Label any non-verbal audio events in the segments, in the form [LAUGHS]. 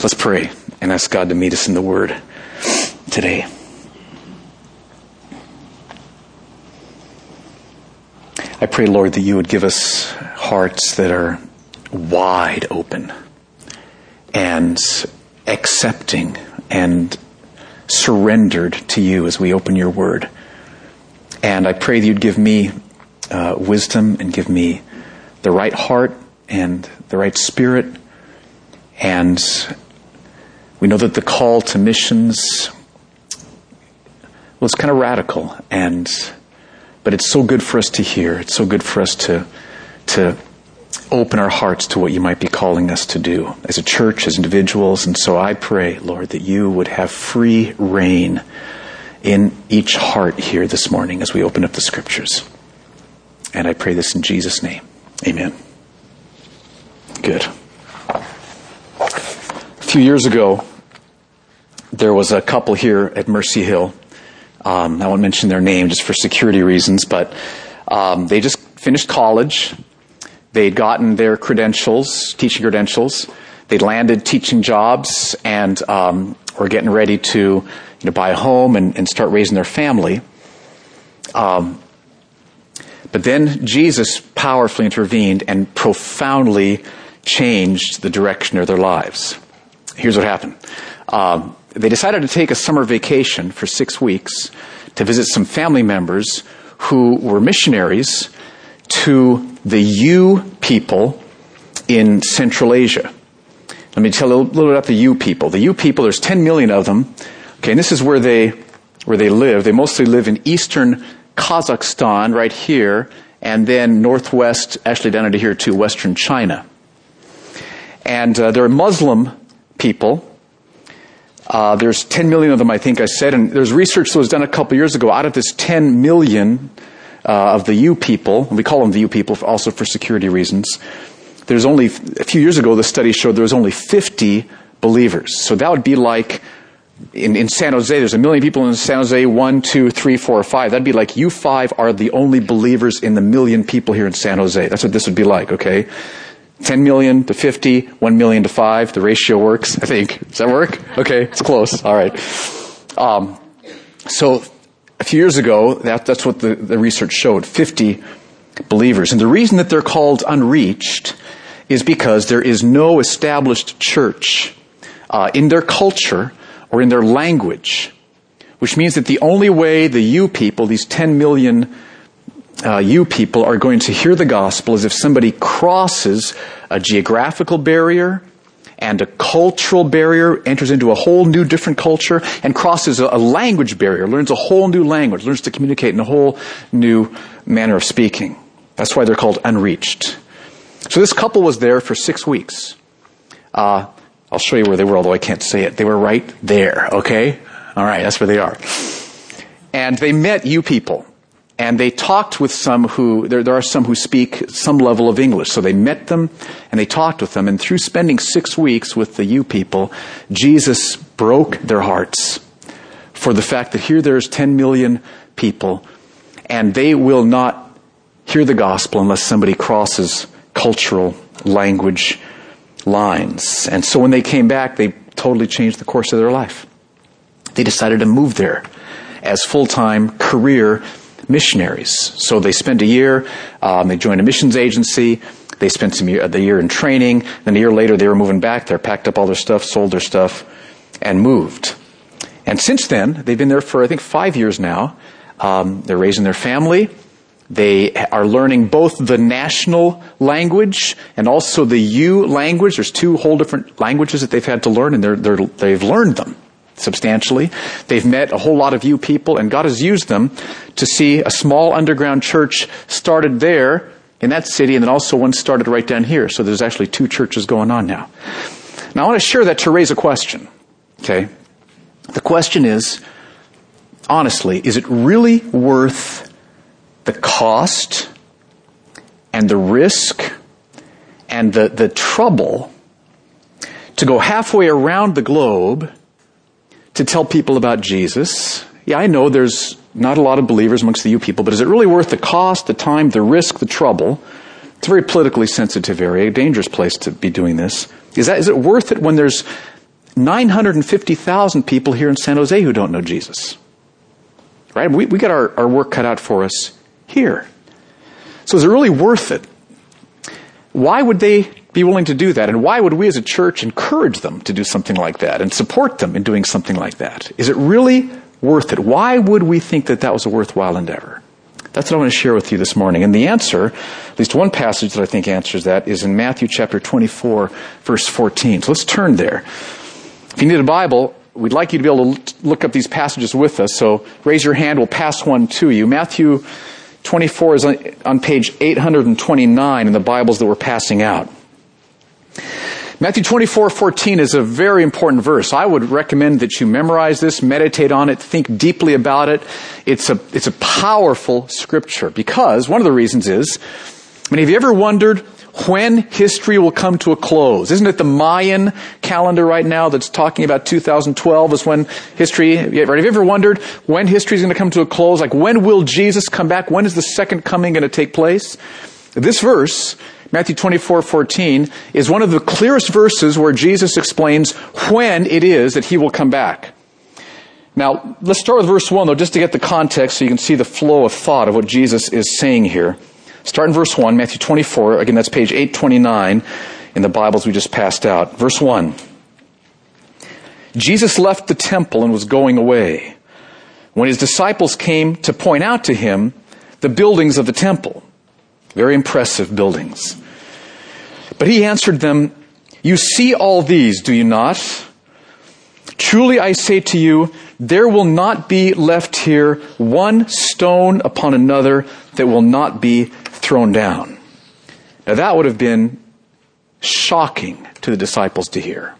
Let's pray and ask God to meet us in the Word today. I pray, Lord, that you would give us hearts that are wide open and accepting and surrendered to you as we open your word. And I pray that you'd give me uh, wisdom and give me the right heart and the right spirit. And we know that the call to missions was kind of radical and but it's so good for us to hear. It's so good for us to to open our hearts to what you might be calling us to do as a church, as individuals. And so I pray, Lord, that you would have free rein in each heart here this morning as we open up the scriptures. And I pray this in Jesus' name. Amen. Good. A few years ago, there was a couple here at Mercy Hill. Um, I won't mention their name just for security reasons, but um, they just finished college. They'd gotten their credentials, teaching credentials. They'd landed teaching jobs and um, were getting ready to you know, buy a home and, and start raising their family. Um, but then Jesus powerfully intervened and profoundly changed the direction of their lives. Here's what happened. Um, they decided to take a summer vacation for six weeks to visit some family members who were missionaries to the U people in Central Asia. Let me tell you a little bit about the U people. The U people, there's 10 million of them. Okay, and this is where they, where they live. They mostly live in eastern Kazakhstan, right here, and then northwest, actually down into here too, western China. And uh, they're Muslim people. Uh, there's 10 million of them, I think I said, and there's research that was done a couple years ago. Out of this 10 million, uh, of the U people, we call them the U people also for security reasons. There's only, a few years ago, the study showed there was only 50 believers. So that would be like, in, in San Jose, there's a million people in San Jose, one, two, three, four, five. That'd be like you five are the only believers in the million people here in San Jose. That's what this would be like, okay? 10 million to 50, 1 million to 5. The ratio works, I think. Does that work? Okay, it's close. All right. Um, so a few years ago, that, that's what the, the research showed 50 believers. And the reason that they're called unreached is because there is no established church uh, in their culture or in their language, which means that the only way the U people, these 10 million uh, U people, are going to hear the gospel as if somebody crosses a geographical barrier and a cultural barrier, enters into a whole new different culture, and crosses a, a language barrier, learns a whole new language, learns to communicate in a whole new manner of speaking. That's why they're called unreached. So this couple was there for six weeks. Uh, I'll show you where they were, although I can't say it. They were right there, okay? Alright, that's where they are. And they met U people and they talked with some who there, there, are some who speak some level of english. So they met them and they talked with them. And through spending six weeks with the u people jesus broke their hearts for the fact that here there's 10 million people and they will not hear the gospel unless somebody crosses cultural language lines. And so when they came back they totally changed the course of their life. They decided to move there as full-time career missionaries. So they spent a year, um, they joined a missions agency, they spent some year, the year in training, then a year later they were moving back there, packed up all their stuff, sold their stuff, and moved. And since then, they've been there for, I think, five years now. Um, they're raising their family. They are learning both the national language and also the U language. There's two whole different languages that they've had to learn, and they're, they're, they've learned them substantially. They've met a whole lot of U people, and God has used them to see a small underground church started there in that city, and then also one started right down here. So there's actually two churches going on now. Now I want to share that to raise a question. Okay? The question is, honestly, is it really worth the cost and the risk and the, the trouble to go halfway around the globe to tell people about Jesus. Yeah, I know there's not a lot of believers amongst the U people, but is it really worth the cost, the time, the risk, the trouble? It's a very politically sensitive area, a dangerous place to be doing this. Is that, is it worth it when there's 950,000 people here in San Jose who don't know Jesus. Right? We, we got our, our work cut out for us here. So is it really worth it? Why would they be willing to do that? And why would we as a church encourage them to do something like that and support them in doing something like that? Is it really worth it? Why would we think that that was a worthwhile endeavor? That's what I want to share with you this morning. And the answer, at least one passage that I think answers that, is in Matthew chapter 24, verse 14. So let's turn there. If you need a Bible, we'd like you to be able to look up these passages with us. So raise your hand, we'll pass one to you. Matthew 24 is on page 829 in the Bibles that we're passing out. Matthew 24, 14 is a very important verse. I would recommend that you memorize this, meditate on it, think deeply about it. It's a, it's a powerful scripture because one of the reasons is, I mean, have you ever wondered when history will come to a close? Isn't it the Mayan calendar right now that's talking about 2012 is when history, have you ever wondered when history is going to come to a close? Like when will Jesus come back? When is the second coming going to take place? This verse Matthew 24, 14 is one of the clearest verses where Jesus explains when it is that he will come back. Now, let's start with verse 1 though, just to get the context so you can see the flow of thought of what Jesus is saying here. Start in verse 1, Matthew 24. Again, that's page 829 in the Bibles we just passed out. Verse 1. Jesus left the temple and was going away. When his disciples came to point out to him the buildings of the temple, very impressive buildings. But he answered them, You see all these, do you not? Truly I say to you, there will not be left here one stone upon another that will not be thrown down. Now that would have been shocking to the disciples to hear.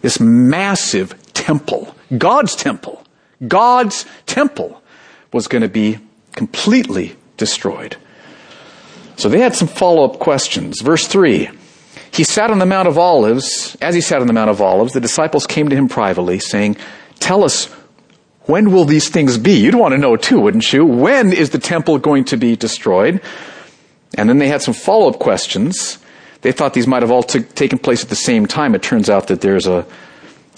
This massive temple, God's temple, God's temple was going to be completely destroyed. So they had some follow up questions. Verse 3 He sat on the Mount of Olives. As he sat on the Mount of Olives, the disciples came to him privately, saying, Tell us, when will these things be? You'd want to know too, wouldn't you? When is the temple going to be destroyed? And then they had some follow up questions. They thought these might have all t- taken place at the same time. It turns out that there's a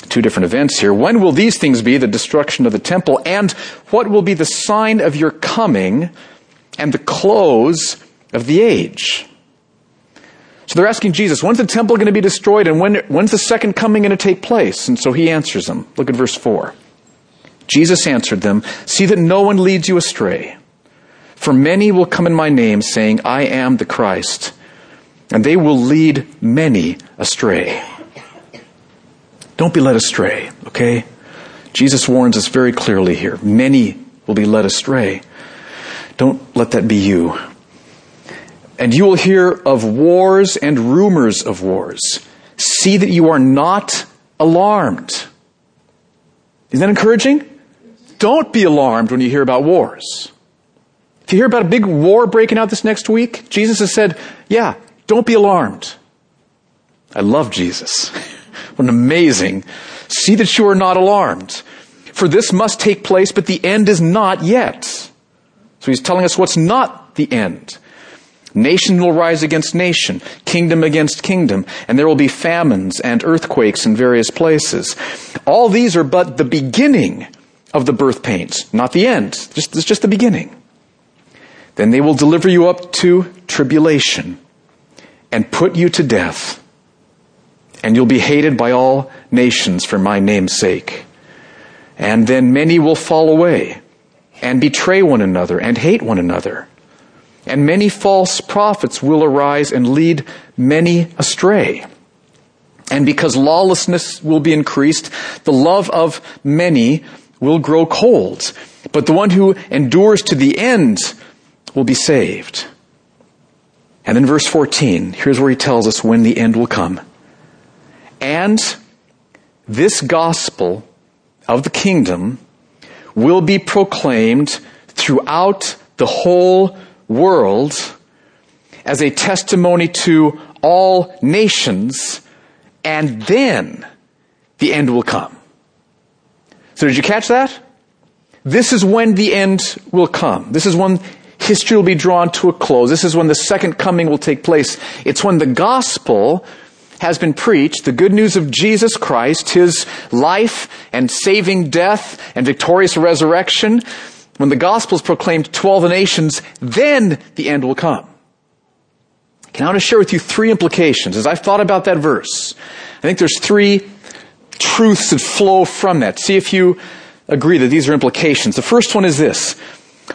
two different events here. When will these things be, the destruction of the temple? And what will be the sign of your coming and the close of the age. So they're asking Jesus, when's the temple going to be destroyed and when, when's the second coming going to take place? And so he answers them. Look at verse 4. Jesus answered them, See that no one leads you astray. For many will come in my name, saying, I am the Christ, and they will lead many astray. Don't be led astray, okay? Jesus warns us very clearly here. Many will be led astray. Don't let that be you. And you will hear of wars and rumors of wars. See that you are not alarmed. Isn't that encouraging? Don't be alarmed when you hear about wars. If you hear about a big war breaking out this next week, Jesus has said, yeah, don't be alarmed. I love Jesus. [LAUGHS] what an amazing. See that you are not alarmed. For this must take place, but the end is not yet. So he's telling us what's not the end. Nation will rise against nation, kingdom against kingdom, and there will be famines and earthquakes in various places. All these are but the beginning of the birth pains, not the end. Just, it's just the beginning. Then they will deliver you up to tribulation and put you to death, and you'll be hated by all nations for my name's sake. And then many will fall away and betray one another and hate one another and many false prophets will arise and lead many astray. And because lawlessness will be increased, the love of many will grow cold. But the one who endures to the end will be saved. And in verse 14, here's where he tells us when the end will come. And this gospel of the kingdom will be proclaimed throughout the whole world as a testimony to all nations, and then the end will come. So did you catch that? This is when the end will come. This is when history will be drawn to a close. This is when the second coming will take place. It's when the gospel has been preached, the good news of Jesus Christ, His life and saving death and victorious resurrection, when the gospel is proclaimed to all the nations, then the end will come. Can I want to share with you three implications. As I've thought about that verse, I think there's three truths that flow from that. See if you agree that these are implications. The first one is this.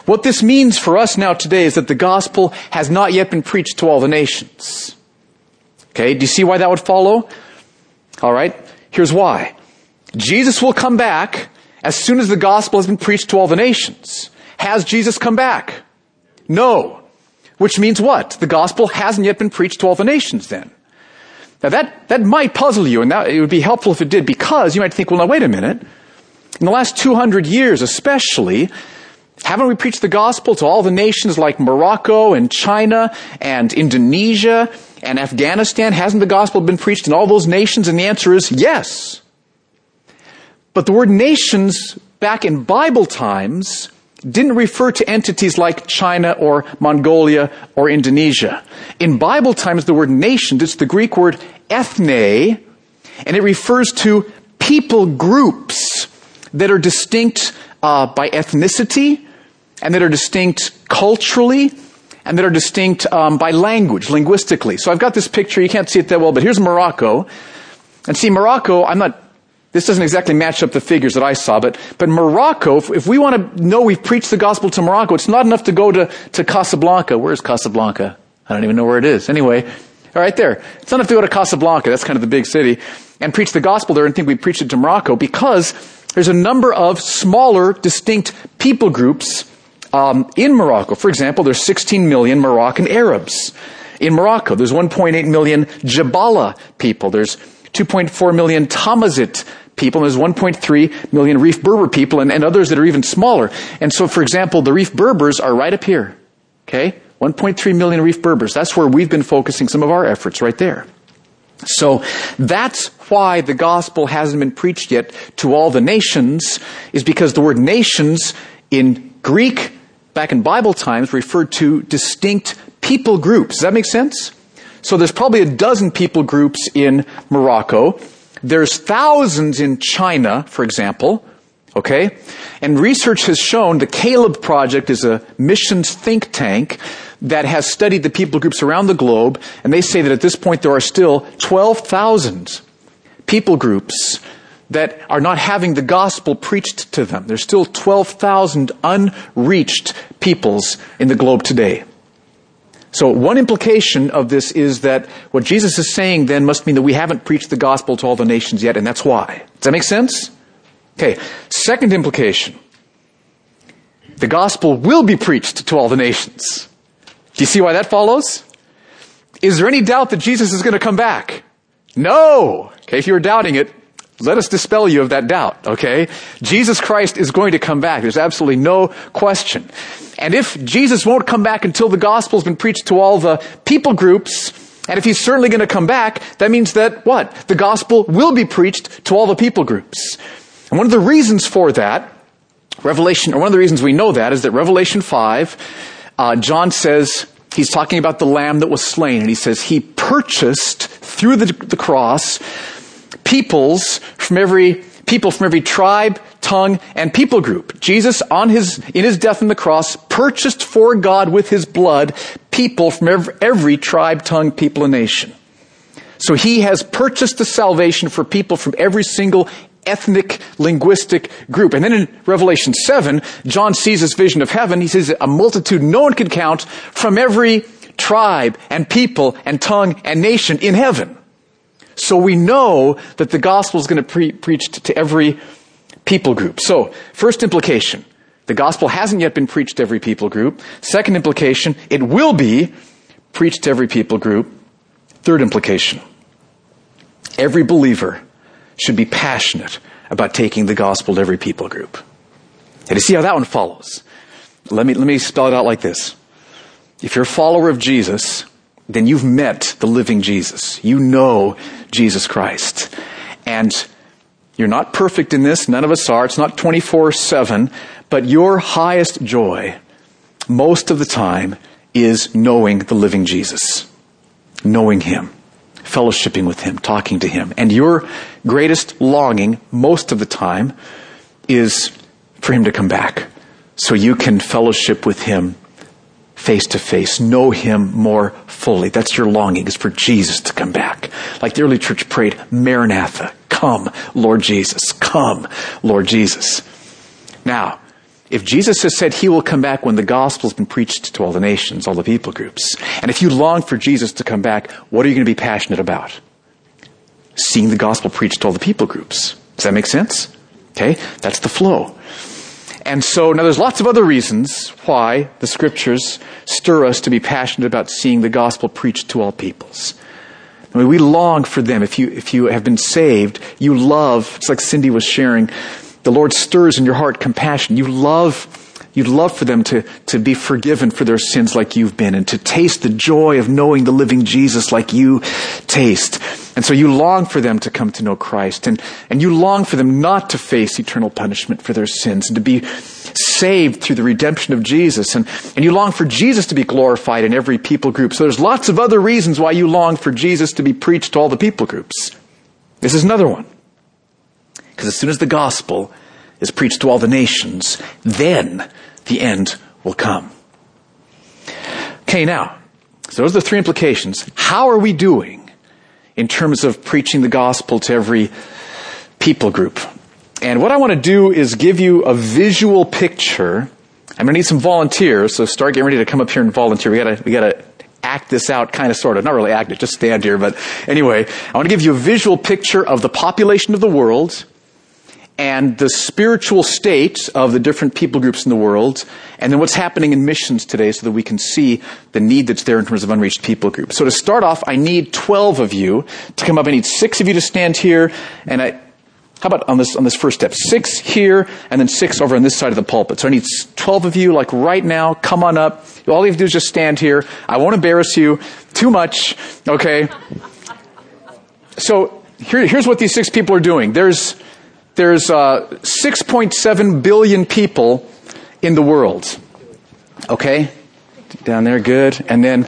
What this means for us now today is that the gospel has not yet been preached to all the nations. Okay, do you see why that would follow? Alright, here's why. Jesus will come back as soon as the gospel has been preached to all the nations. Has Jesus come back? No. Which means what? The gospel hasn't yet been preached to all the nations then. Now that, that might puzzle you, and that, it would be helpful if it did, because you might think, well now wait a minute. In the last 200 years especially, haven't we preached the gospel to all the nations like Morocco and China and Indonesia and Afghanistan? Hasn't the gospel been preached in all those nations? And the answer is yes. But the word nations back in Bible times didn't refer to entities like China or Mongolia or Indonesia. In Bible times, the word nations, it's the Greek word ethne, and it refers to people groups that are distinct uh, by ethnicity and that are distinct culturally and that are distinct um, by language, linguistically. So I've got this picture. You can't see it that well, but here's Morocco. And see, Morocco, I'm not this doesn't exactly match up the figures that I saw, but, but Morocco, if, if, we want to know we've preached the gospel to Morocco, it's not enough to go to, to Casablanca. Where's Casablanca? I don't even know where it is. Anyway, right there. It's not enough to go to Casablanca, that's kind of the big city, and preach the gospel there and think we preached it to Morocco because there's a number of smaller, distinct people groups um, in Morocco. For example, there's 16 million Moroccan Arabs. In Morocco, there's 1.8 million Jabala people. There's 2.4 million Tamazight people, and there's 1.3 million Rif Berber people, and, and others that are even smaller. And so, for example, the Rif Berbers are right up here. Okay? 1.3 million Rif Berbers. That's where we've been focusing some of our efforts, right there. So that's why the gospel hasn't been preached yet to all the nations, is because the word nations in Greek, back in Bible times, referred to distinct people groups. Does that make sense? So there's probably a dozen people groups in Morocco. There's thousands in China, for example. Okay? And research has shown the Caleb Project is a missions think tank that has studied the people groups around the globe, and they say that at this point there are still 12,000 people groups that are not having the gospel preached to them. There's still 12,000 unreached peoples in the globe today. So one implication of this is that what Jesus is saying then must mean that we haven't preached the gospel to all the nations yet, and that's why. Does that make sense? Okay. Second implication. The gospel will be preached to all the nations. Do you see why that follows? Is there any doubt that Jesus is going to come back? No. Okay, if you're doubting it, let us dispel you of that doubt, okay? Jesus Christ is going to come back. There's absolutely no question. And if Jesus won't come back until the gospel's been preached to all the people groups, and if he's certainly going to come back, that means that what? The gospel will be preached to all the people groups. And one of the reasons for that, Revelation, or one of the reasons we know that is that Revelation 5, uh, John says, he's talking about the lamb that was slain, and he says he purchased through the, the cross peoples from every people from every tribe, tongue, and people group. Jesus, on his, in his death on the cross, purchased for God with his blood people from every, every tribe, tongue, people, and nation. So he has purchased the salvation for people from every single ethnic, linguistic group. And then in Revelation 7, John sees this vision of heaven. He sees a multitude no one can count from every tribe and people and tongue and nation in heaven. So we know that the gospel is going to pre- preached to every people group. So, first implication, the gospel hasn't yet been preached to every people group. Second implication, it will be preached to every people group. Third implication, every believer should be passionate about taking the gospel to every people group. And you see how that one follows. Let me, let me spell it out like this. If you're a follower of Jesus, then you've met the living Jesus. You know Jesus Christ. And you're not perfect in this. None of us are. It's not 24-7. But your highest joy, most of the time, is knowing the living Jesus. Knowing Him. fellowshipping with Him, talking to Him. And your greatest longing, most of the time, is for Him to come back. So you can fellowship with Him face to face, know Him more fully. That's your longing, is for Jesus to come back. Like the early church prayed, Maranatha, come, Lord Jesus, come, Lord Jesus. Now, if Jesus has said he will come back when the gospel's been preached to all the nations, all the people groups, and if you long for Jesus to come back, what are you going to be passionate about? Seeing the gospel preached to all the people groups. Does that make sense? Okay? That's the flow. And so now there's lots of other reasons why the scriptures stir us to be passionate about seeing the gospel preached to all peoples. I mean, we long for them. If you, if you have been saved, you love, it's like Cindy was sharing, the Lord stirs in your heart compassion. You love, you'd love for them to, to be forgiven for their sins like you've been and to taste the joy of knowing the living Jesus like you taste. And so you long for them to come to know Christ and, and you long for them not to face eternal punishment for their sins and to be saved through the redemption of Jesus. And, and you long for Jesus to be glorified in every people group. So there's lots of other reasons why you long for Jesus to be preached to all the people groups. This is another one. Because as soon as the gospel is preached to all the nations, then the end will come. Okay, now, so those are the three implications. How are we doing in terms of preaching the gospel to every people group? And what I want to do is give you a visual picture. I'm going to need some volunteers, so start getting ready to come up here and volunteer. We gotta, we gotta act this out, kind of, sort of. Not really act it, just stand here. But anyway, I want to give you a visual picture of the population of the world and the spiritual state of the different people groups in the world, and then what's happening in missions today so that we can see the need that's there in terms of unreached people groups. So to start off, I need 12 of you to come up. I need six of you to stand here, and I, how about on this, on this first step? Six here, and then six over on this side of the pulpit. So I need 12 of you, like right now, come on up. All you have to do is just stand here. I won't embarrass you too much, okay? So here, here's what these six people are doing. There's, there's uh, 6.7 billion people in the world. Okay? Down there, good. And then,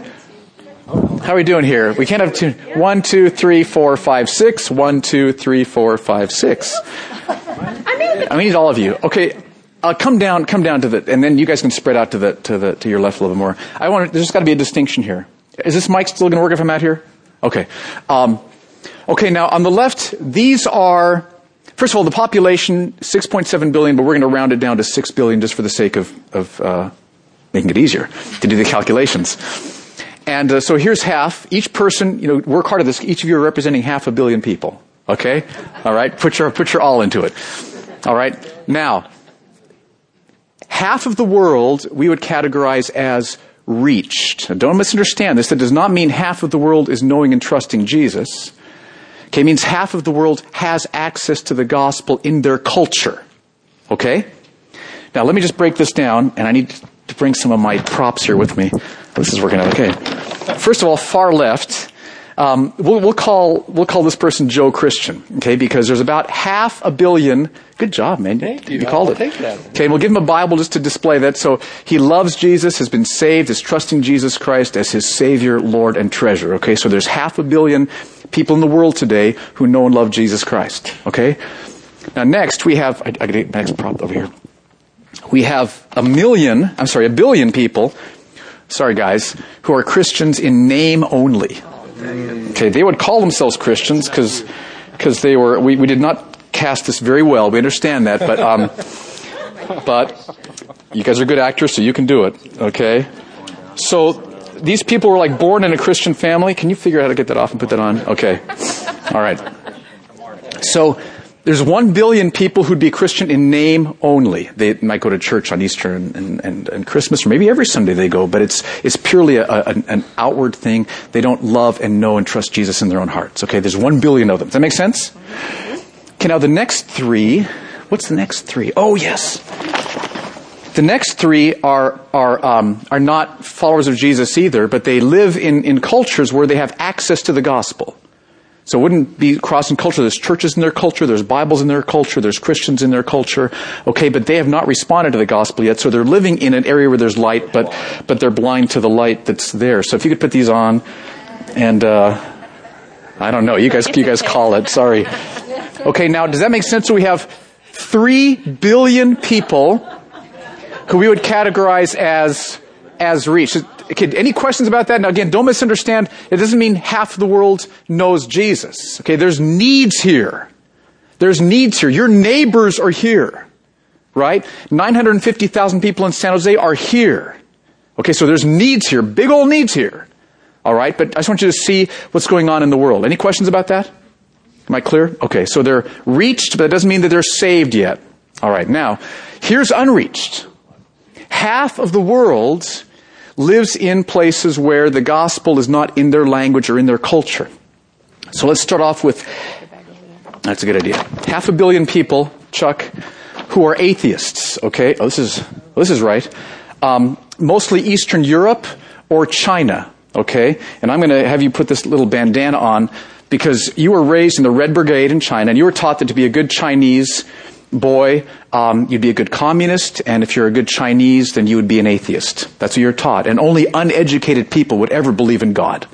how are we doing here? We can't have two. One, two, three, four, five, six. One, two, three, four, five, six. I need all of you. Okay, uh, come down, come down to the, and then you guys can spread out to the to the to your left a little bit more. I want. There's got to be a distinction here. Is this mic still going to work if I'm out here? Okay. Um, okay. Now on the left, these are First of all, the population, 6.7 billion, but we're going to round it down to 6 billion just for the sake of, of uh, making it easier to do the calculations. And uh, so here's half. Each person, you know, work hard at this. Each of you are representing half a billion people. Okay? All right? Put your, put your all into it. All right? Now, half of the world we would categorize as reached. Now, don't misunderstand this. That does not mean half of the world is knowing and trusting Jesus. Okay, means half of the world has access to the gospel in their culture. Okay? Now let me just break this down, and I need to bring some of my props here with me. This is working out okay. First of all, far left, um, we'll, we'll, call we'll call this person Joe Christian, okay? Because there's about half a billion. Good job, man. Thank you. You called I'll it. Okay, we'll give him a Bible just to display that. So he loves Jesus, has been saved, is trusting Jesus Christ as his Savior, Lord, and treasure. Okay, so there's half a billion people in the world today who know and love Jesus Christ. Okay? Now next we have, I, I get next prop over here. We have a million, I'm sorry, a billion people, sorry guys, who are Christians in name only. Okay, they would call themselves Christians because because they were we, we did not cast this very well. We understand that, but um, [LAUGHS] but you guys are good actors, so you can do it. Okay, so these people were like born in a Christian family. Can you figure out how to get that off and put that on? Okay. All right. So there's one billion people who'd be Christian in name only. They might go to church on Easter and, and, and, and Christmas, or maybe every Sunday they go, but it's, it's purely a, a, an outward thing. They don't love and know and trust Jesus in their own hearts. Okay, there's one billion of them. Does that make sense? Okay, now the next three, what's the next three? Oh, yes. The next three are are um, are not followers of Jesus either, but they live in, in cultures where they have access to the gospel. So it wouldn't be crossing culture. There's churches in their culture, there's Bibles in their culture, there's Christians in their culture. Okay, but they have not responded to the gospel yet, so they're living in an area where there's light, but but they're blind to the light that's there. So if you could put these on, and uh, I don't know. You guys, you guys call it. Sorry. Okay, now does that make sense? So we have three billion people we would categorize as as reached. Okay, any questions about that? Now again, don't misunderstand. It doesn't mean half the world knows Jesus. Okay, there's needs here. There's needs here. Your neighbors are here. Right? 950,000 people in San Jose are here. Okay, so there's needs here. Big old needs here. Alright, but I just want you to see what's going on in the world. Any questions about that? Am I clear? Okay, so they're reached, but that doesn't mean that they're saved yet. Alright, now, here's unreached. Half of the world lives in places where the gospel is not in their language or in their culture. So let's start off with, that's a good idea. Half a billion people, Chuck, who are atheists, okay? Oh, this is, this is right. Um, mostly Eastern Europe or China, okay? And I'm going to have you put this little bandana on because you were raised in the Red Brigade in China and you were taught that to be a good Chinese boy, um, you'd be a good communist, and if you're a good Chinese, then you would be an atheist. That's what you're taught. And only uneducated people would ever believe in God.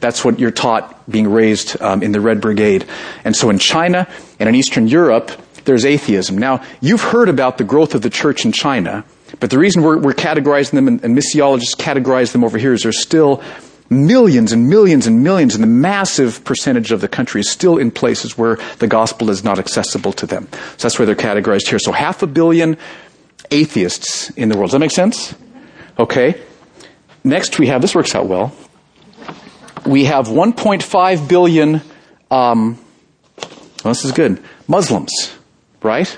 That's what you're taught being raised um, in the Red Brigade. And so in China and in Eastern Europe, there's atheism. Now, you've heard about the growth of the church in China, but the reason we're, we're categorizing them and, and missiologists categorize them over here is there's still millions and millions and millions, and the massive percentage of the country is still in places where the gospel is not accessible to them. So that's why they're categorized here. So half a billion atheists in the world. Does that make sense? Okay. Next, we have this works out well. We have 1.5 billion. Um, well, this is good. Muslims, right?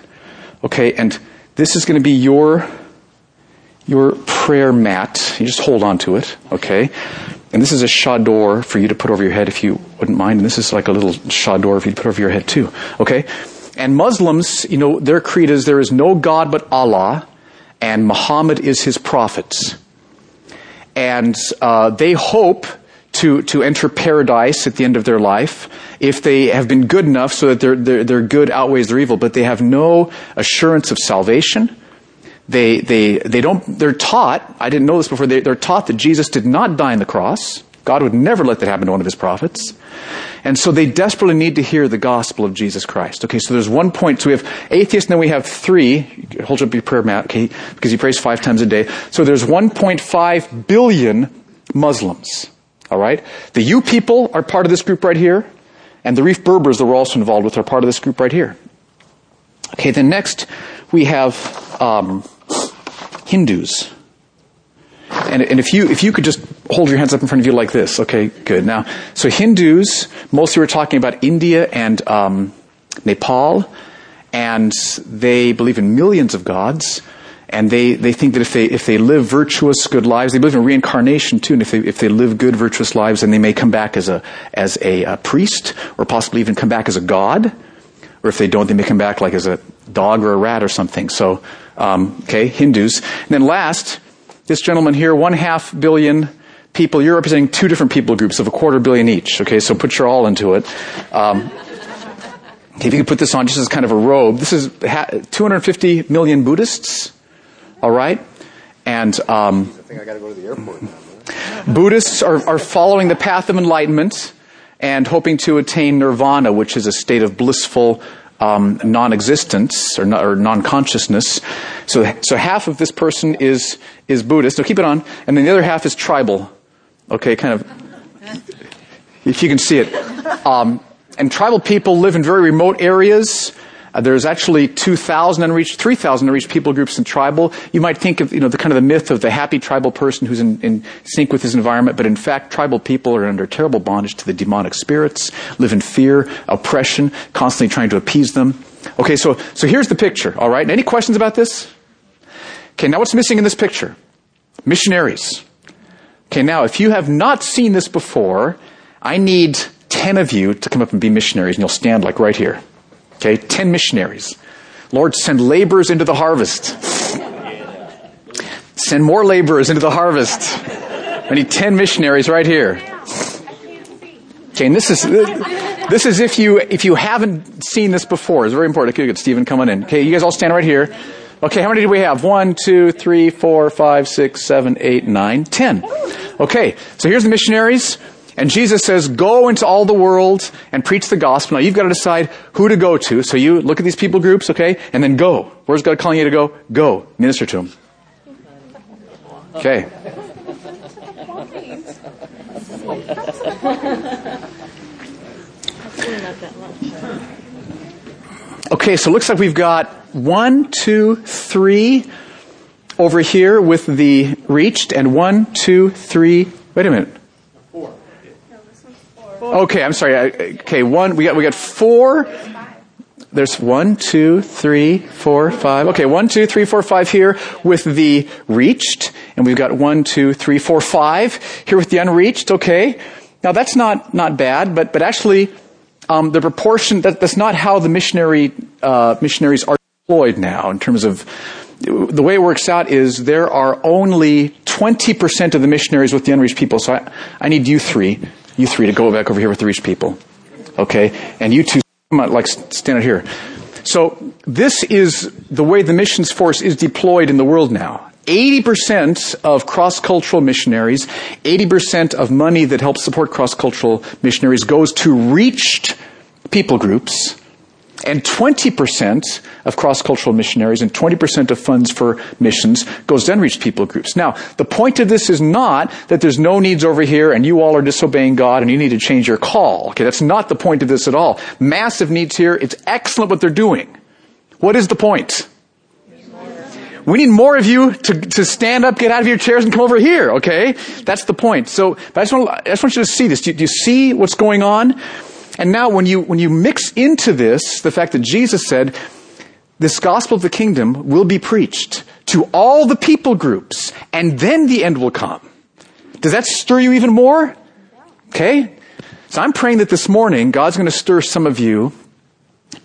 Okay, and this is going to be your your prayer mat. You just hold on to it, okay? And this is a chador for you to put over your head if you wouldn't mind. And this is like a little chador if you to put over your head too. Okay? And Muslims, you know, their creed is there is no God but Allah, and Muhammad is his prophet. And uh, they hope to, to enter paradise at the end of their life if they have been good enough so that their, their, their good outweighs their evil, but they have no assurance of salvation they, they, they don't, they're taught, I didn't know this before, they, they're taught that Jesus did not die on the cross. God would never let that happen to one of his prophets. And so they desperately need to hear the gospel of Jesus Christ. Okay, so there's one point. So we have atheists, and then we have three. Hold up your prayer mat, okay, because he prays five times a day. So there's 1.5 billion Muslims. All right? The U people are part of this group right here, and the Rif Berbers that we're also involved with are part of this group right here. Okay, then next we have um, Hindus. And, and, if you if you could just hold your hands up in front of you like this, okay, good. Now, so Hindus, mostly we're talking about India and um, Nepal, and they believe in millions of gods, and they, they think that if they if they live virtuous, good lives, they believe in reincarnation too, and if they if they live good, virtuous lives, then they may come back as a as a, a priest, or possibly even come back as a god, or if they don't, they may come back like as a dog or a rat or something. So um, okay, Hindus. And then last, this gentleman here, one half billion people. You're representing two different people groups of a quarter billion each. Okay, so put your all into it. Um, if you could put this on just as kind of a robe, this is 250 million Buddhists. All right, and um, I think I got to go to the airport. Buddhists are, are following the path of enlightenment and hoping to attain nirvana, which is a state of blissful um, non-existence or, or, non-consciousness. So, so half of this person is is Buddhist. So keep it on, and then the other half is tribal. Okay, kind of. If you can see it, um, and tribal people live in very remote areas. Uh, there's actually 2,000 unreached, 3,000 unreached people groups in tribal. You might think of, you know, the kind of the myth of the happy tribal person who's in, in sync with his environment, but in fact, tribal people are under terrible bondage to the demonic spirits, live in fear, oppression, constantly trying to appease them. Okay, so, so here's the picture, alright? Any questions about this? Okay, now what's missing in this picture? Missionaries. Okay, now if you have not seen this before, I need 10 of you to come up and be missionaries, and you'll stand like right here. Okay, ten missionaries. Lord, send laborers into the harvest. Send more laborers into the harvest. I need ten missionaries right here. Okay, and this is this is if you if you haven't seen this before. It's very important. Okay, good. Stephen, come on in. Okay, you guys all stand right here. Okay, how many do we have? One, two, three, four, five, six, seven, eight, nine, ten. Okay, so here's the missionaries. And Jesus says, go into all the world and preach the gospel. Now you've got to decide who to go to. So you look at these people groups, okay, and then go. Where's God calling you to go? Go. Minister to them. Okay. Okay, so it looks like we've got one, two, three over here with the reached, and one, two, three. Wait a minute. Okay, I'm sorry. Okay, one. We got we got four. There's one, two, three, four, five. Okay, one, two, three, four, five here with the reached, and we've got one, two, three, four, five here with the unreached. Okay, now that's not not bad, but but actually um, the proportion that, that's not how the missionary uh, missionaries are deployed now in terms of the way it works out is there are only 20% of the missionaries with the unreached people. So I, I need you three, you three to go back over here with the reached people. Okay? And you two, like, stand out here. So this is the way the missions force is deployed in the world now. 80% of cross-cultural missionaries, 80% of money that helps support cross-cultural missionaries goes to reached people groups, and 20% of cross-cultural missionaries and 20% of funds for missions goes to unreached people groups. Now, the point of this is not that there's no needs over here and you all are disobeying God and you need to change your call. Okay, that's not the point of this at all. Massive needs here. It's excellent what they're doing. What is the point? We need more of you to, to stand up, get out of your chairs, and come over here, okay? That's the point. So, I just want, I just want you to see this. Do, do you see what's going on? And now when you, when you mix into this the fact that Jesus said, this gospel of the kingdom will be preached to all the people groups, and then the end will come. Does that stir you even more? Okay? So I'm praying that this morning God's going to stir some of you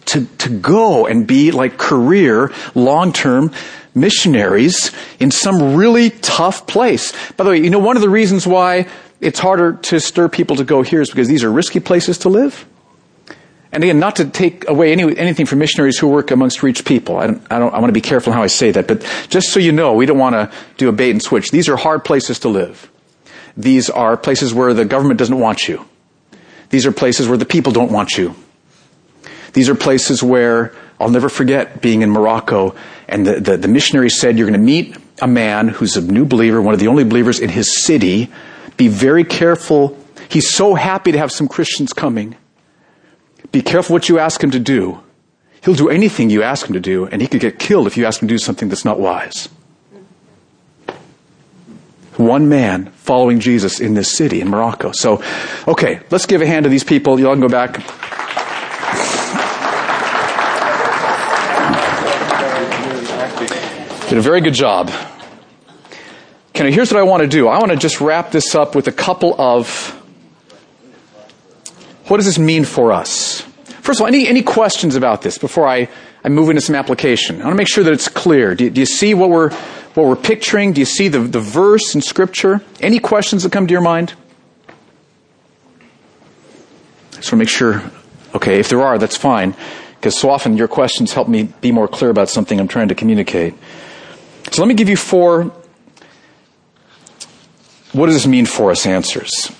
to, to go and be like career, long-term missionaries in some really tough place. By the way, you know, one of the reasons why it's harder to stir people to go here is because these are risky places to live. And again, not to take away any, anything from missionaries who work amongst reached people. I, don't, I, don't, I want to be careful how I say that, but just so you know, we don't want to do a bait and switch. These are hard places to live. These are places where the government doesn't want you. These are places where the people don't want you. These are places where I'll never forget being in Morocco and the, the, the missionary said, you're going to meet a man who's a new believer, one of the only believers in his city. Be very careful. He's so happy to have some Christians coming. Be careful what you ask him to do. He'll do anything you ask him to do, and he could get killed if you ask him to do something that's not wise. One man following Jesus in this city in Morocco. So, okay, let's give a hand to these people. Y'all can go back. Did a very good job. Okay, here's what I want to do. I want to just wrap this up with a couple of what does this mean for us? First of all, any, any questions about this before I, I move into some application? I want to make sure that it's clear. Do, do you see what we're, what we're picturing? Do you see the, the verse in Scripture? Any questions that come to your mind? I just want to make sure. Okay, if there are, that's fine. Because so often your questions help me be more clear about something I'm trying to communicate. So let me give you four what does this mean for us answers.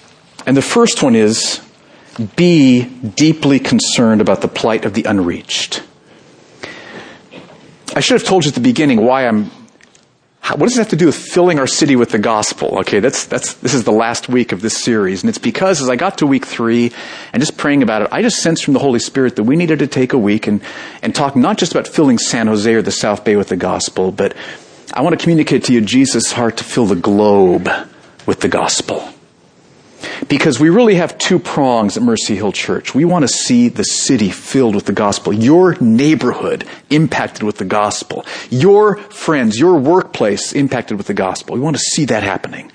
And the first one is be deeply concerned about the plight of the unreached. I should have told you at the beginning why I'm what does it have to do with filling our city with the gospel? Okay, that's, that's, this is the last week of this series. And it's because as I got to week three and just praying about it, I just sensed from the Holy Spirit that we needed to take a week and, and talk not just about filling San Jose or the South Bay with the gospel, but I want to communicate to you Jesus' heart to fill the globe with the gospel. Because we really have two prongs at Mercy Hill Church. We want to see the city filled with the gospel, your neighborhood impacted with the gospel, your friends, your workplace impacted with the gospel. We want to see that happening.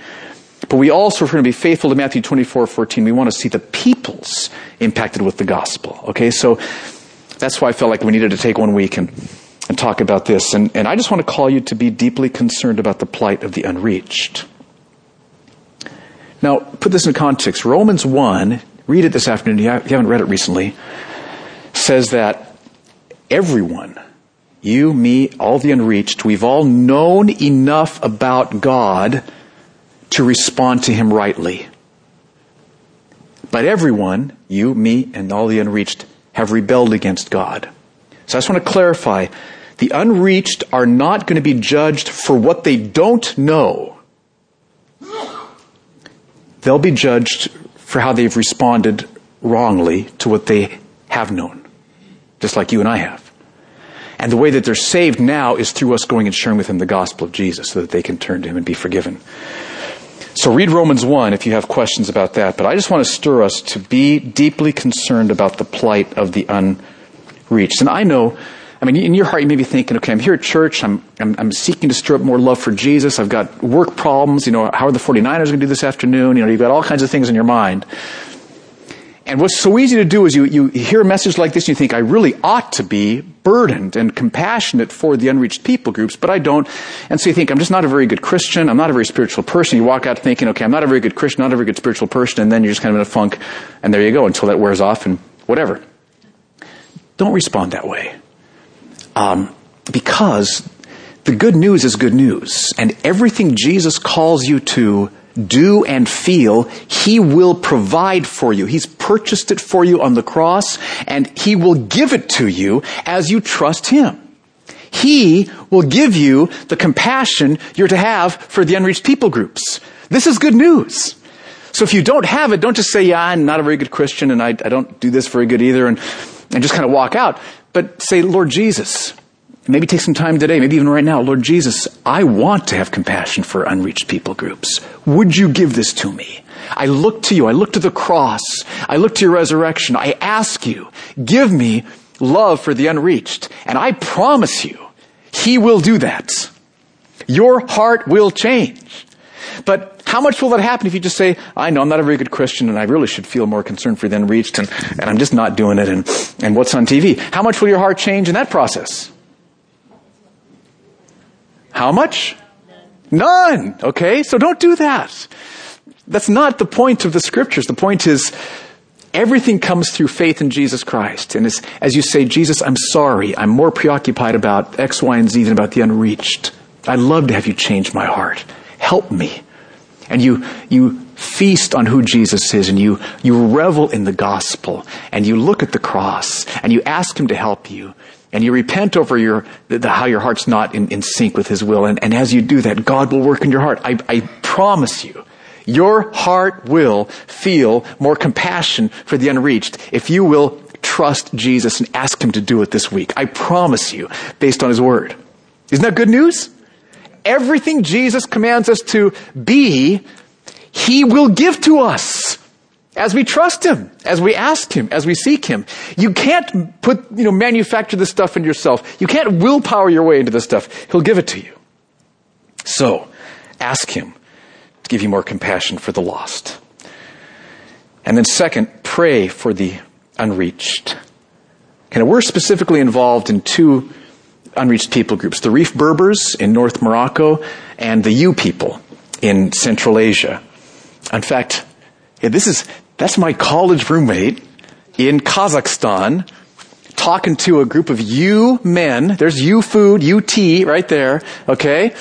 But we also, if we're going to be faithful to Matthew 24, 14, we want to see the peoples impacted with the gospel. Okay, so that's why I felt like we needed to take one week and and talk about this. And, and I just want to call you to be deeply concerned about the plight of the unreached. Now, put this in context. Romans 1, read it this afternoon, you haven't read it recently, says that everyone, you, me, all the unreached, we've all known enough about God to respond to Him rightly. But everyone, you, me, and all the unreached, have rebelled against God. So I just want to clarify the unreached are not going to be judged for what they don't know. They'll be judged for how they've responded wrongly to what they have known, just like you and I have. And the way that they're saved now is through us going and sharing with them the gospel of Jesus so that they can turn to him and be forgiven. So read Romans 1 if you have questions about that. But I just want to stir us to be deeply concerned about the plight of the unreached. And I know I mean, in your heart, you may be thinking, okay, I'm here at church. I'm, I'm, I'm, seeking to stir up more love for Jesus. I've got work problems. You know, how are the 49ers going to do this afternoon? You know, you've got all kinds of things in your mind. And what's so easy to do is you, you hear a message like this and you think, I really ought to be burdened and compassionate for the unreached people groups, but I don't. And so you think, I'm just not a very good Christian. I'm not a very spiritual person. You walk out thinking, okay, I'm not a very good Christian, not a very good spiritual person, and then you're just kind of in a funk, and there you go until that wears off and whatever. Don't respond that way. Um, because the good news is good news, and everything Jesus calls you to do and feel, He will provide for you. He's purchased it for you on the cross, and He will give it to you as you trust Him. He will give you the compassion you're to have for the unreached people groups. This is good news. So if you don't have it, don't just say, yeah, I'm not a very good Christian and I, I don't do this very good either and, and just kind of walk out. But say, Lord Jesus, maybe take some time today, maybe even right now, Lord Jesus, I want to have compassion for unreached people groups. Would you give this to me? I look to you. I look to the cross. I look to your resurrection. I ask you, give me love for the unreached. And I promise you, he will do that. Your heart will change. But how much will that happen if you just say, I know I'm not a very good Christian and I really should feel more concerned for the unreached and, and I'm just not doing it and, and what's on TV? How much will your heart change in that process? How much? None. Okay? So don't do that. That's not the point of the scriptures. The point is, everything comes through faith in Jesus Christ. And as you say, Jesus, I'm sorry. I'm more preoccupied about X, Y, and Z than about the unreached. I'd love to have you change my heart. Help me. And you, you feast on who Jesus is and you, you revel in the gospel and you look at the cross and you ask him to help you and you repent over your, the, how your heart's not in, in sync with his will. And, and as you do that, God will work in your heart. I, I promise you, your heart will feel more compassion for the unreached if you will trust Jesus and ask him to do it this week. I promise you, based on his word. Isn't that good news? Everything Jesus commands us to be, He will give to us as we trust Him, as we ask Him, as we seek Him. You can't put, you know, manufacture this stuff in yourself. You can't willpower your way into this stuff. He'll give it to you. So, ask Him to give you more compassion for the lost. And then second, pray for the unreached. Okay, we're specifically involved in two unreached people groups, the Rif Berbers in North Morocco and the U people in Central Asia. In fact, yeah, this is, that's my college roommate in Kazakhstan talking to a group of U men. There's U food, UT right there. Okay.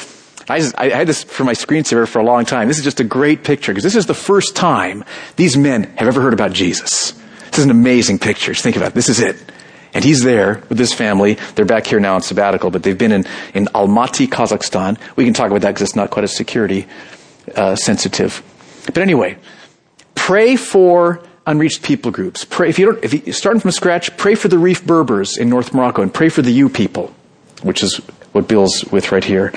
I, just, I had this for my screensaver for a long time. This is just a great picture because this is the first time these men have ever heard about Jesus. This is an amazing picture. Just think about it. This is it. And he's there with his family. They're back here now on sabbatical, but they've been in, in Almaty, Kazakhstan. We can talk about that because it's not quite as security uh, sensitive. But anyway, pray for unreached people groups. Pray if you don't if you starting from scratch, pray for the Rif Berbers in North Morocco and pray for the U people, which is what Bill's with right here.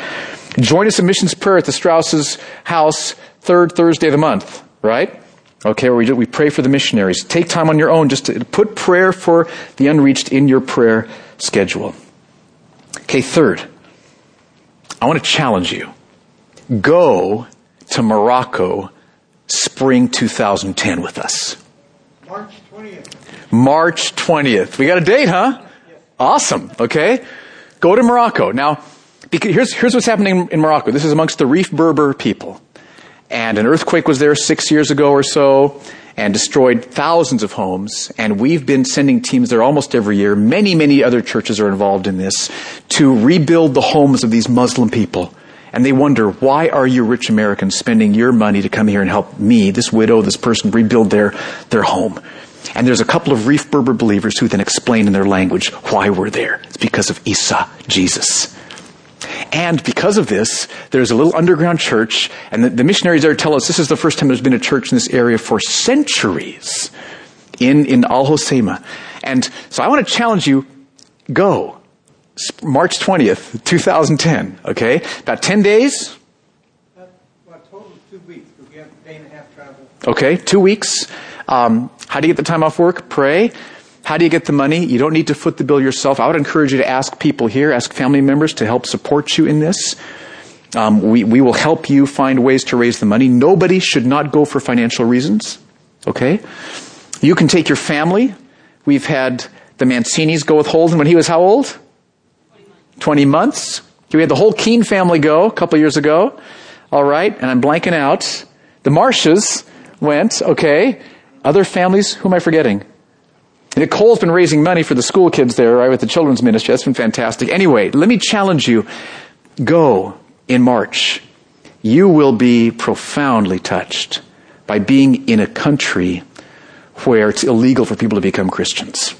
Join us in missions prayer at the Strauss's house third Thursday of the month, right? Okay, we, we pray for the missionaries. Take time on your own just to put prayer for the unreached in your prayer schedule. Okay, third, I want to challenge you. Go to Morocco spring 2010 with us. March 20th. March 20th. We got a date, huh? Yes. Awesome. Okay. Go to Morocco. Now, here's, here's what's happening in Morocco. This is amongst the Rif Berber people. And an earthquake was there six years ago or so and destroyed thousands of homes. And we've been sending teams there almost every year. Many, many other churches are involved in this to rebuild the homes of these Muslim people and they wonder, why are you rich Americans spending your money to come here and help me, this widow, this person, rebuild their, their home? And there's a couple of Rif Berber believers who then explain in their language why we're there. It's because of Isa, Jesus. And because of this, there's a little underground church, and the, the, missionaries there tell us this is the first time there's been a church in this area for centuries in, in Al Hoceima. And so I want to challenge you, go. March 20th, 2010, okay? About 10 days? Well, total two weeks, we have a day and a half travel. Okay, two weeks. Um, how do you get the time off work? Pray. How do you get the money? You don't need to foot the bill yourself. I would encourage you to ask people here, ask family members to help support you in this. Um, we, we will help you find ways to raise the money. Nobody should not go for financial reasons. Okay? You can take your family. We've had the Mancinis go with Holden when he was how old? 20 months. We had the whole Keene family go a couple years ago. All right. And I'm blanking out. The Marshes went. Okay. Other families. Who am I forgetting? Nicole's been raising money for the school kids there, right, with the children's ministry. That's been fantastic. Anyway, let me challenge you. Go in March. You will be profoundly touched by being in a country where it's illegal for people to become Christians.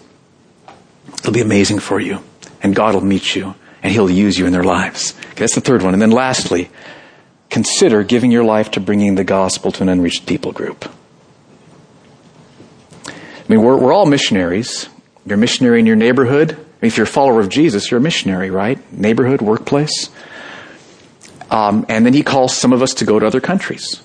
It'll be amazing for you. And God will meet you and He'll use you in their lives. Okay, that's the third one. And then lastly, consider giving your life to bringing the gospel to an unreached people group. I mean, we're, we're all missionaries. You're a missionary in your neighborhood. I mean, if you're a follower of Jesus, you're a missionary, right? Neighborhood, workplace. Um, and then he calls some of us to go to other countries.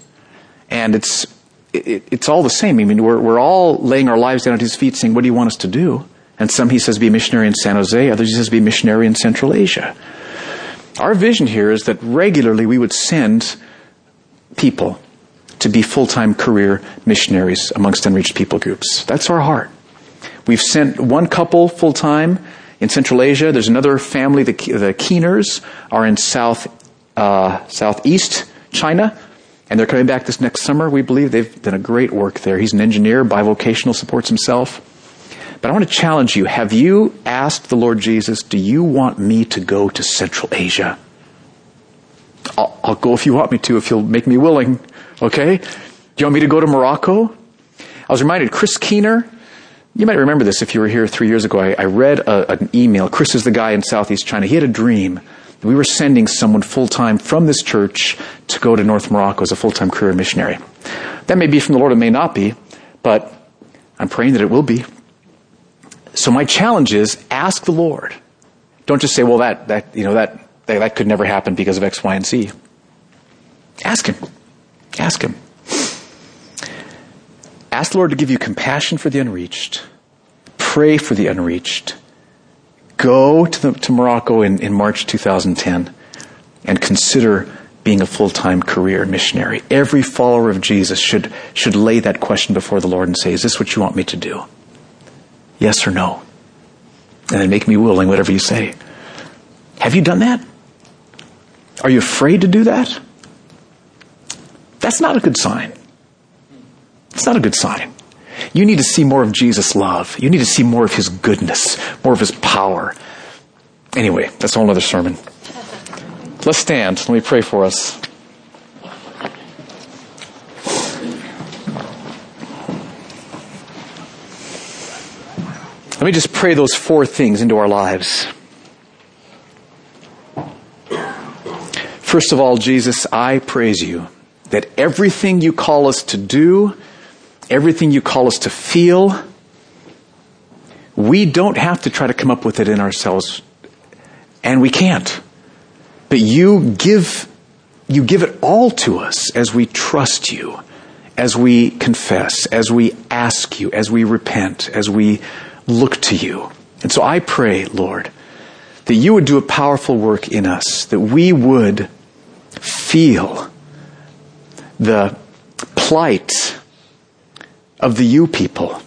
And it's, it, it's all the same. I mean, we're, we're all laying our lives down at his feet saying, what do you want us to do? And some he says be a missionary in San Jose, others he says be a missionary in Central Asia. Our vision here is that regularly we would send people to be full-time career missionaries amongst unreached people groups. That's our heart. We've sent one couple full-time in Central Asia. There's another family, the, the Keeners, are in South, uh, Southeast China. And they're coming back this next summer. We believe they've done a great work there. He's an engineer, bivocational, supports himself. But I want to challenge you. Have you asked the Lord Jesus, do you want me to go to Central Asia? I'll, I'll go if you want me to, if you'll make me willing. Okay? Do you want me to go to Morocco? I was reminded, Chris Keener, you might remember this if you were here three years ago. I, I read a, an email. Chris is the guy in Southeast China. He had a dream. That we were sending someone full time from this church to go to North Morocco as a full time career missionary. That may be from the Lord, it may not be, but I'm praying that it will be. So my challenge is ask the Lord. Don't just say, well, that, that, you know, that, that, that could never happen because of X, Y, and Z. Ask Him. Ask Him. Ask the Lord to give you compassion for the unreached. Pray for the unreached. Go to, the, to Morocco in, in March 2010 and consider being a full-time career missionary. Every follower of Jesus should, should lay that question before the Lord and say, is this what you want me to do? Yes or no? And then make me willing, whatever you say. Have you done that? Are you afraid to do that? That's not a good sign. It's not a good sign. You need to see more of Jesus' love. You need to see more of His goodness, more of His power. Anyway, that's a whole other sermon. Let's stand. Let me pray for us. Let me just pray those four things into our lives. First of all, Jesus, I praise you that everything you call us to do, everything you call us to feel, we don't have to try to come up with it in ourselves. And we can't. But you give, you give it all to us as we trust you, as we confess, as we ask you, as we repent, as we look to you. And so I pray, Lord, that you would do a powerful work in us, that we would feel the plight of the U people,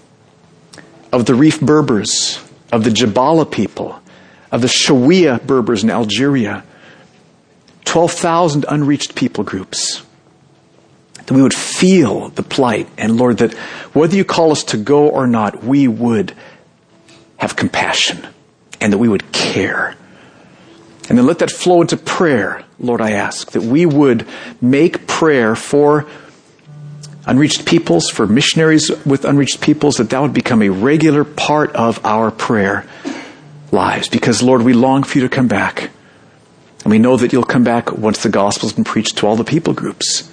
of the Rif Berbers, of the Jabala people, of the Shawiya Berbers in Algeria, 12,000 unreached people groups. That we would feel the plight, and Lord, that whether you call us to go or not, we would have compassion and that we would care. And then let that flow into prayer, Lord, I ask, that we would make prayer for unreached peoples, for missionaries with unreached peoples, that that would become a regular part of our prayer lives. Because, Lord, we long for you to come back. And we know that you'll come back once the gospel's been preached to all the people groups.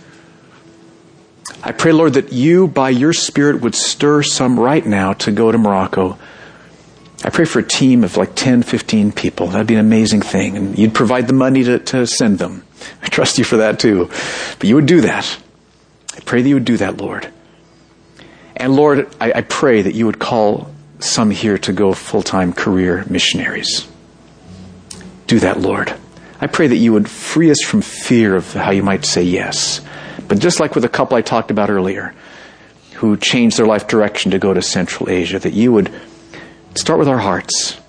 I pray, Lord, that you, by your Spirit, would stir some right now to go to Morocco. I pray for a team of like 10, 15 people. That'd be an amazing thing. And you'd provide the money to, to send them. I trust you for that too. But you would do that. I pray that you would do that, Lord. And Lord, I, I pray that you would call some here to go full-time career missionaries. Do that, Lord. I pray that you would free us from fear of how you might say yes. But just like with a couple I talked about earlier, who changed their life direction to go to Central Asia, that you would start with our hearts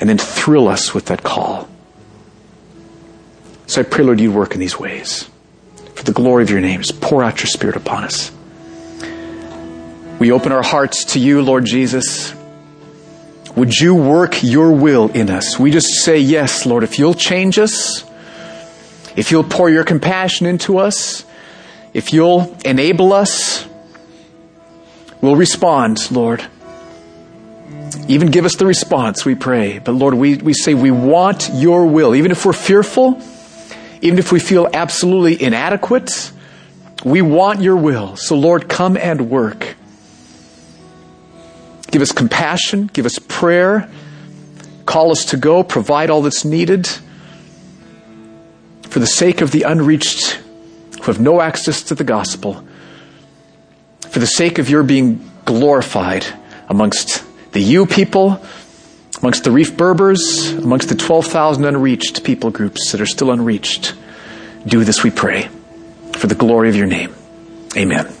and then thrill us with that call. So I pray, Lord, you'd work in these ways. For the glory of your name, pour out your Spirit upon us. We open our hearts to you, Lord Jesus. Would you work your will in us? We just say, yes, Lord, if you'll change us, if you'll pour your compassion into us, if you'll enable us, we'll respond, Lord. Even give us the response, we pray. But Lord, we, we say we want your will. Even if we're fearful, even if we feel absolutely inadequate, we want your will. So Lord, come and work. Give us compassion, give us prayer, call us to go, provide all that's needed for the sake of the unreached who have no access to the gospel, for the sake of your being glorified amongst the U people, amongst the Rif Berbers, amongst the 12,000 unreached people groups that are still unreached. Do this, we pray, for the glory of your name. Amen.